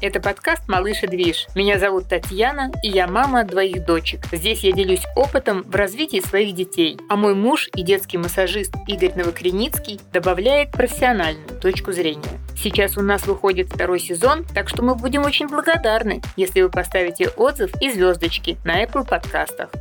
Это подкаст «Малыш и движ». Меня зовут Татьяна, и я мама двоих дочек. Здесь я делюсь опытом в развитии своих детей. А мой муж и детский массажист Игорь Новокреницкий добавляет профессиональную точку зрения. Сейчас у нас выходит второй сезон, так что мы будем очень благодарны, если вы поставите отзыв и звездочки на Apple подкастах.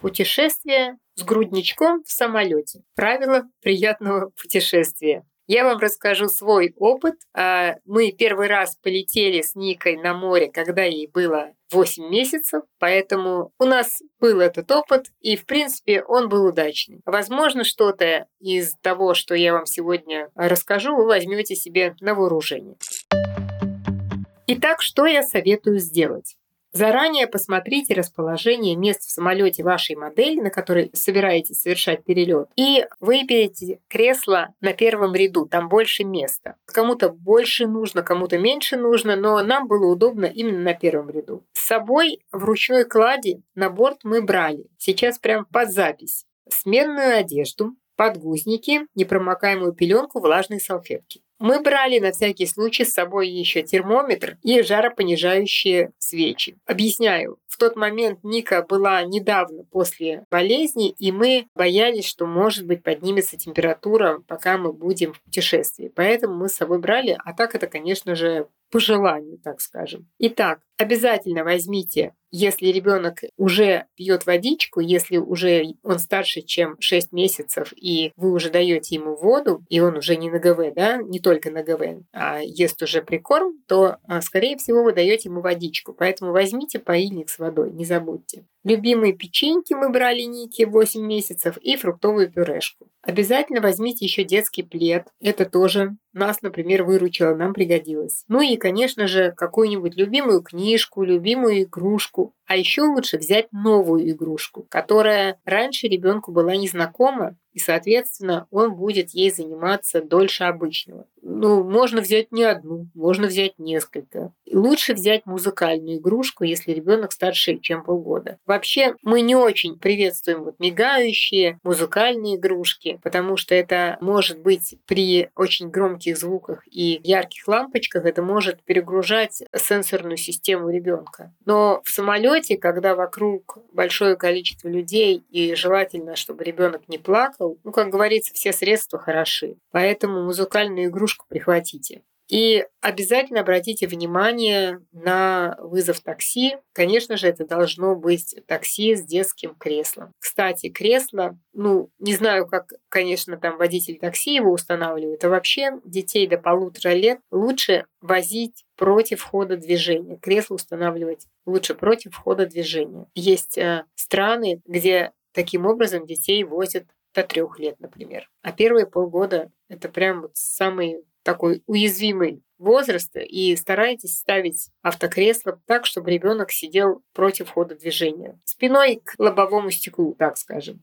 Путешествие с грудничком в самолете. Правила приятного путешествия. Я вам расскажу свой опыт. А, мы первый раз полетели с Никой на море, когда ей было 8 месяцев, поэтому у нас был этот опыт, и, в принципе, он был удачный. Возможно, что-то из того, что я вам сегодня расскажу, вы возьмете себе на вооружение. Итак, что я советую сделать? Заранее посмотрите расположение мест в самолете вашей модели, на которой собираетесь совершать перелет, и выберите кресло на первом ряду, там больше места. Кому-то больше нужно, кому-то меньше нужно, но нам было удобно именно на первом ряду. С собой в ручной кладе на борт мы брали, сейчас прям под запись, сменную одежду, подгузники, непромокаемую пеленку, влажные салфетки. Мы брали на всякий случай с собой еще термометр и жаропонижающие свечи. Объясняю. Тот момент Ника была недавно после болезни, и мы боялись, что, может быть, поднимется температура, пока мы будем в путешествии. Поэтому мы с собой брали, а так это, конечно же, по желанию, так скажем. Итак, обязательно возьмите если ребенок уже пьет водичку, если уже он старше, чем 6 месяцев, и вы уже даете ему воду, и он уже не на ГВ, да, не только на ГВ, а ест уже прикорм, то, а, скорее всего, вы даете ему водичку. Поэтому возьмите поильник с водой, не забудьте. Любимые печеньки мы брали Ники 8 месяцев и фруктовую пюрешку. Обязательно возьмите еще детский плед. Это тоже нас, например, выручило, нам пригодилось. Ну и, конечно же, какую-нибудь любимую книжку, любимую игрушку. А еще лучше взять новую игрушку, которая раньше ребенку была незнакома, и, соответственно, он будет ей заниматься дольше обычного. Ну, можно взять не одну, можно взять несколько. Лучше взять музыкальную игрушку, если ребенок старше, чем полгода. Вообще, мы не очень приветствуем вот мигающие музыкальные игрушки, потому что это может быть при очень громких звуках и ярких лампочках, это может перегружать сенсорную систему ребенка. Но в самолете, когда вокруг большое количество людей и желательно, чтобы ребенок не плакал, ну, как говорится, все средства хороши. Поэтому музыкальную игрушку прихватите. И обязательно обратите внимание на вызов такси. Конечно же, это должно быть такси с детским креслом. Кстати, кресло, ну, не знаю, как, конечно, там водитель такси его устанавливает, а вообще детей до полутора лет лучше возить против хода движения. Кресло устанавливать лучше против хода движения. Есть э, страны, где таким образом детей возят до трех лет, например. А первые полгода это прям вот самый такой уязвимый возраст, и старайтесь ставить автокресло так, чтобы ребенок сидел против хода движения, спиной к лобовому стеклу, так скажем.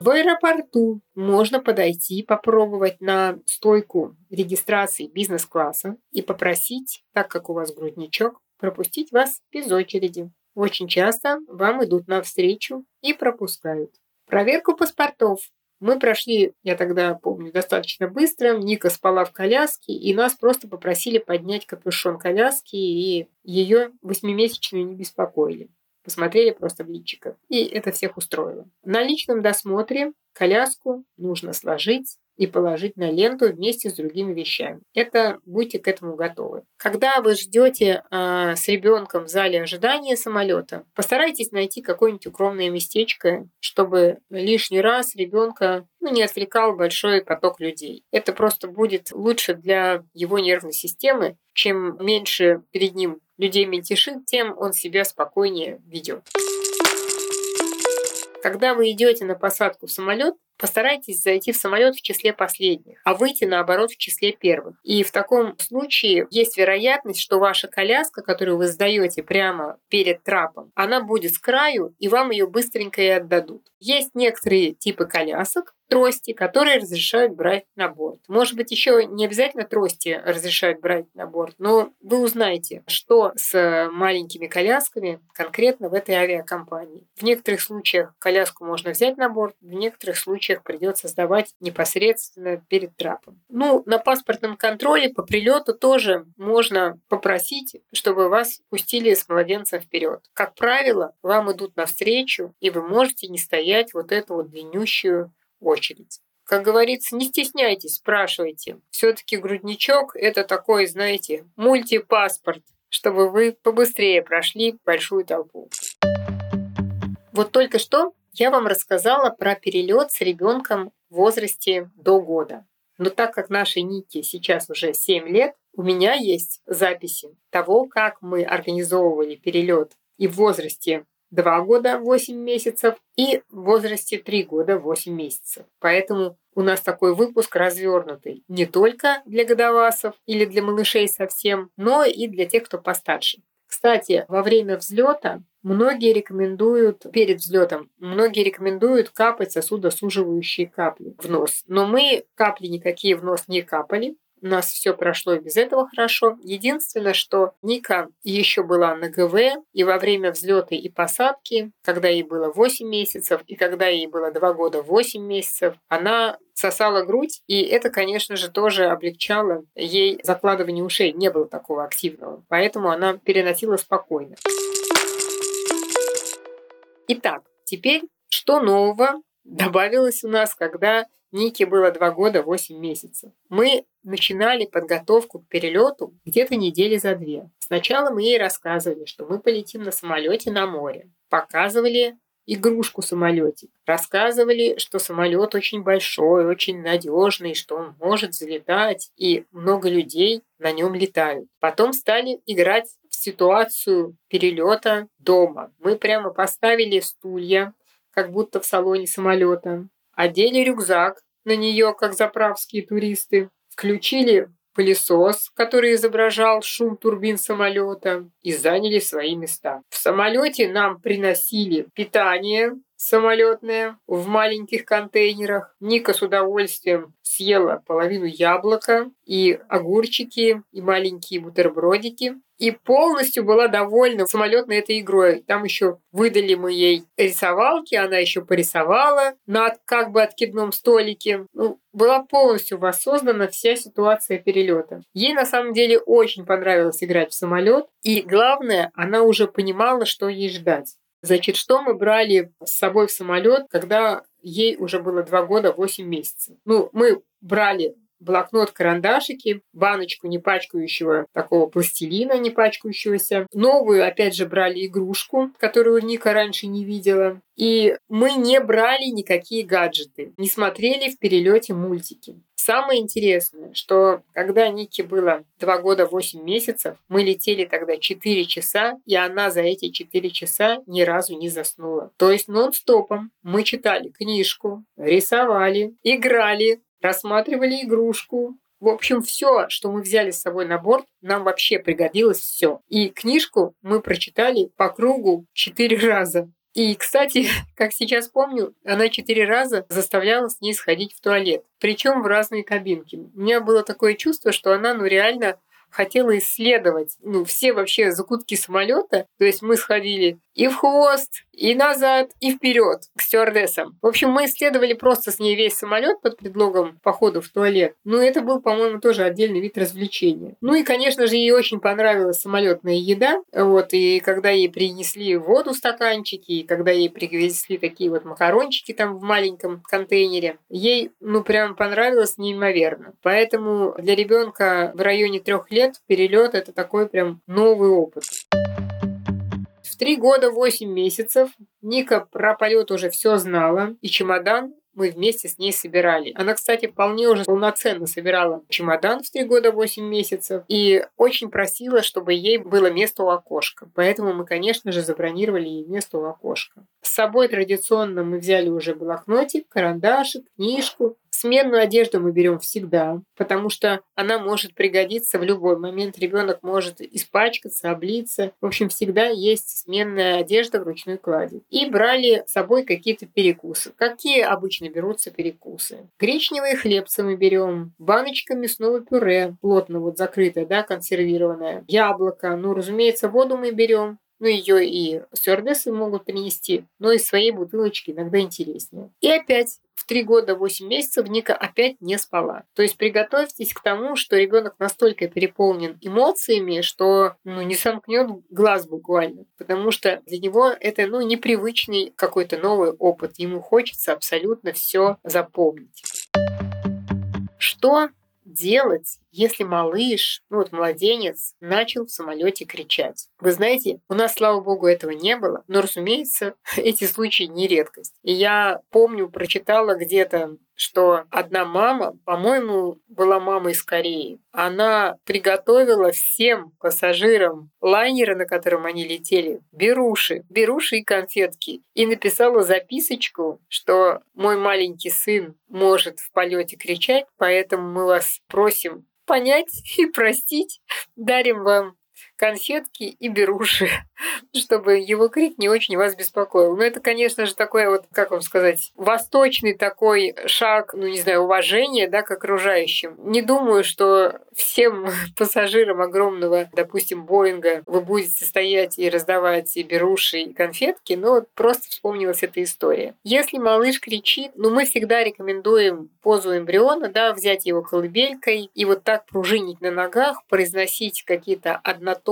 В аэропорту можно подойти, попробовать на стойку регистрации бизнес-класса и попросить, так как у вас грудничок, пропустить вас без очереди. Очень часто вам идут навстречу и пропускают. Проверку паспортов мы прошли, я тогда помню, достаточно быстро. Ника спала в коляске, и нас просто попросили поднять капюшон коляски, и ее восьмимесячную не беспокоили. Посмотрели просто в личико. И это всех устроило. На личном досмотре коляску нужно сложить и положить на ленту вместе с другими вещами. Это будьте к этому готовы. Когда вы ждете э, с ребенком в зале ожидания самолета, постарайтесь найти какое-нибудь укромное местечко, чтобы лишний раз ребенка ну, не отвлекал большой поток людей. Это просто будет лучше для его нервной системы. Чем меньше перед ним людей мельтешит, тем он себя спокойнее ведет. Когда вы идете на посадку в самолет, постарайтесь зайти в самолет в числе последних, а выйти наоборот в числе первых. И в таком случае есть вероятность, что ваша коляска, которую вы сдаете прямо перед трапом, она будет с краю, и вам ее быстренько и отдадут. Есть некоторые типы колясок, трости, которые разрешают брать на борт. Может быть, еще не обязательно трости разрешают брать на борт, но вы узнаете, что с маленькими колясками конкретно в этой авиакомпании. В некоторых случаях коляску можно взять на борт, в некоторых случаях придется сдавать непосредственно перед трапом. Ну, на паспортном контроле по прилету тоже можно попросить, чтобы вас пустили с младенцем вперед. Как правило, вам идут навстречу, и вы можете не стоять вот эту вот длиннющую очередь. Как говорится, не стесняйтесь, спрашивайте. Все-таки грудничок – это такой, знаете, мультипаспорт, чтобы вы побыстрее прошли большую толпу. Вот только что я вам рассказала про перелет с ребенком в возрасте до года. Но так как нашей Нике сейчас уже 7 лет, у меня есть записи того, как мы организовывали перелет и в возрасте 2 года 8 месяцев и в возрасте 3 года 8 месяцев. Поэтому у нас такой выпуск развернутый не только для годовасов или для малышей совсем, но и для тех, кто постарше. Кстати, во время взлета многие рекомендуют, перед взлетом, многие рекомендуют капать сосудосуживающие капли в нос. Но мы капли никакие в нос не капали, у нас все прошло и без этого хорошо. Единственное, что Ника еще была на ГВ, и во время взлета и посадки, когда ей было 8 месяцев, и когда ей было 2 года 8 месяцев, она сосала грудь, и это, конечно же, тоже облегчало ей закладывание ушей. Не было такого активного, поэтому она переносила спокойно. Итак, теперь что нового добавилось у нас, когда Нике было 2 года 8 месяцев. Мы начинали подготовку к перелету где-то недели за две. Сначала мы ей рассказывали, что мы полетим на самолете на море. Показывали игрушку самолетик. Рассказывали, что самолет очень большой, очень надежный, что он может залетать, и много людей на нем летают. Потом стали играть в ситуацию перелета дома. Мы прямо поставили стулья, как будто в салоне самолета одели рюкзак на нее, как заправские туристы, включили пылесос, который изображал шум турбин самолета, и заняли свои места. В самолете нам приносили питание самолетное в маленьких контейнерах. Ника с удовольствием съела половину яблока и огурчики, и маленькие бутербродики и полностью была довольна самолетной этой игрой. Там еще выдали мы ей рисовалки, она еще порисовала на как бы откидном столике. Ну, была полностью воссоздана вся ситуация перелета. Ей на самом деле очень понравилось играть в самолет, и главное, она уже понимала, что ей ждать. Значит, что мы брали с собой в самолет, когда ей уже было 2 года 8 месяцев? Ну, мы брали блокнот, карандашики, баночку не пачкающего такого пластилина, не пачкающегося. Новую, опять же, брали игрушку, которую Ника раньше не видела. И мы не брали никакие гаджеты, не смотрели в перелете мультики. Самое интересное, что когда Нике было 2 года 8 месяцев, мы летели тогда 4 часа, и она за эти 4 часа ни разу не заснула. То есть нон-стопом мы читали книжку, рисовали, играли, рассматривали игрушку. В общем, все, что мы взяли с собой на борт, нам вообще пригодилось все. И книжку мы прочитали по кругу четыре раза. И, кстати, как сейчас помню, она четыре раза заставляла с ней сходить в туалет. Причем в разные кабинки. У меня было такое чувство, что она ну реально хотела исследовать ну, все вообще закутки самолета. То есть мы сходили и в хвост, и назад, и вперед к стюардессам. В общем, мы исследовали просто с ней весь самолет под предлогом похода в туалет. Но это был, по-моему, тоже отдельный вид развлечения. Ну и, конечно же, ей очень понравилась самолетная еда. Вот, и когда ей принесли воду в стаканчики, и когда ей привезли такие вот макарончики там в маленьком контейнере, ей, ну, прям понравилось неимоверно. Поэтому для ребенка в районе трех лет перелет это такой прям новый опыт. Три года восемь месяцев Ника про полет уже все знала, и чемодан мы вместе с ней собирали. Она, кстати, вполне уже полноценно собирала чемодан в три года восемь месяцев и очень просила, чтобы ей было место у окошка. Поэтому мы, конечно же, забронировали ей место у окошка. С собой традиционно мы взяли уже блокнотик, карандашик, книжку, Сменную одежду мы берем всегда, потому что она может пригодиться в любой момент. Ребенок может испачкаться, облиться. В общем, всегда есть сменная одежда в ручной клади. И брали с собой какие-то перекусы. Какие обычно обычно берутся перекусы. Гречневые хлебцы мы берем, баночка мясного пюре, плотно вот закрытое, да, консервированное, яблоко, ну, разумеется, воду мы берем, ну, ее и стюардессы могут принести, но из своей бутылочки иногда интереснее. И опять в три года восемь месяцев Ника опять не спала. То есть приготовьтесь к тому, что ребенок настолько переполнен эмоциями, что ну, не сомкнет глаз буквально. Потому что для него это ну, непривычный какой-то новый опыт. Ему хочется абсолютно все запомнить. Что делать, если малыш, ну вот младенец, начал в самолете кричать? Вы знаете, у нас, слава богу, этого не было, но, разумеется, эти случаи не редкость. И я помню, прочитала где-то что одна мама, по-моему, была мама из Кореи, она приготовила всем пассажирам лайнера, на котором они летели, беруши, беруши и конфетки, и написала записочку, что мой маленький сын может в полете кричать, поэтому мы вас просим понять и простить, дарим вам конфетки и беруши, чтобы его крик не очень вас беспокоил. Но это, конечно же, такой вот, как вам сказать, восточный такой шаг, ну, не знаю, уважения, да, к окружающим. Не думаю, что всем пассажирам огромного, допустим, Боинга вы будете стоять и раздавать и беруши, и конфетки, но вот просто вспомнилась эта история. Если малыш кричит, ну, мы всегда рекомендуем позу эмбриона, да, взять его колыбелькой и вот так пружинить на ногах, произносить какие-то однотонные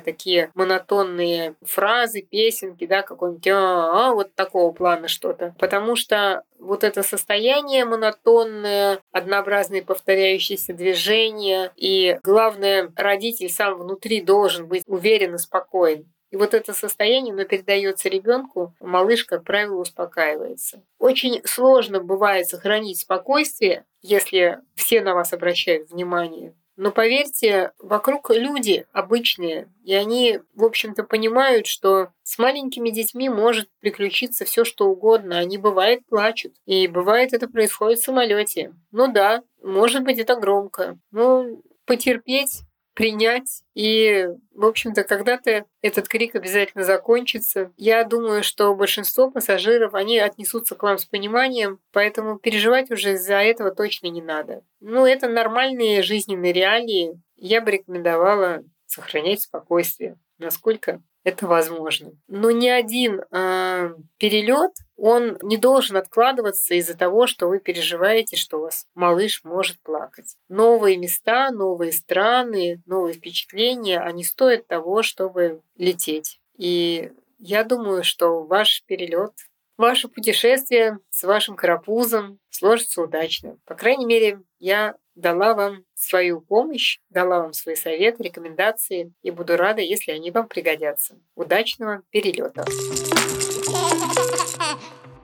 такие монотонные фразы, песенки, да, какой-нибудь -а, -а вот такого плана что-то. Потому что вот это состояние монотонное, однообразные повторяющиеся движения, и главное, родитель сам внутри должен быть уверен и спокоен. И вот это состояние, оно передается ребенку, малыш, как правило, успокаивается. Очень сложно бывает сохранить спокойствие, если все на вас обращают внимание. Но поверьте, вокруг люди обычные, и они, в общем-то, понимают, что с маленькими детьми может приключиться все, что угодно. Они бывает плачут, и бывает это происходит в самолете. Ну да, может быть это громко. Ну, потерпеть принять. И, в общем-то, когда-то этот крик обязательно закончится. Я думаю, что большинство пассажиров, они отнесутся к вам с пониманием, поэтому переживать уже из-за этого точно не надо. Ну, это нормальные жизненные реалии. Я бы рекомендовала сохранять спокойствие, насколько это возможно. Но ни один э, перелет он не должен откладываться из-за того, что вы переживаете, что у вас малыш может плакать. Новые места, новые страны, новые впечатления, они стоят того, чтобы лететь. И я думаю, что ваш перелет, ваше путешествие с вашим карапузом сложится удачно. По крайней мере, я дала вам свою помощь, дала вам свои советы, рекомендации и буду рада, если они вам пригодятся. Удачного перелета!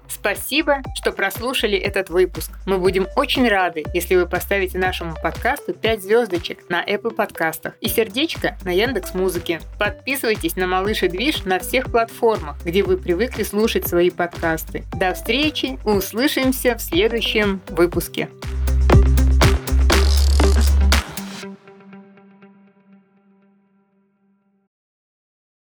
Спасибо, что прослушали этот выпуск. Мы будем очень рады, если вы поставите нашему подкасту 5 звездочек на Apple подкастах и сердечко на Яндекс Музыке. Подписывайтесь на Малыш и Движ на всех платформах, где вы привыкли слушать свои подкасты. До встречи, услышимся в следующем выпуске.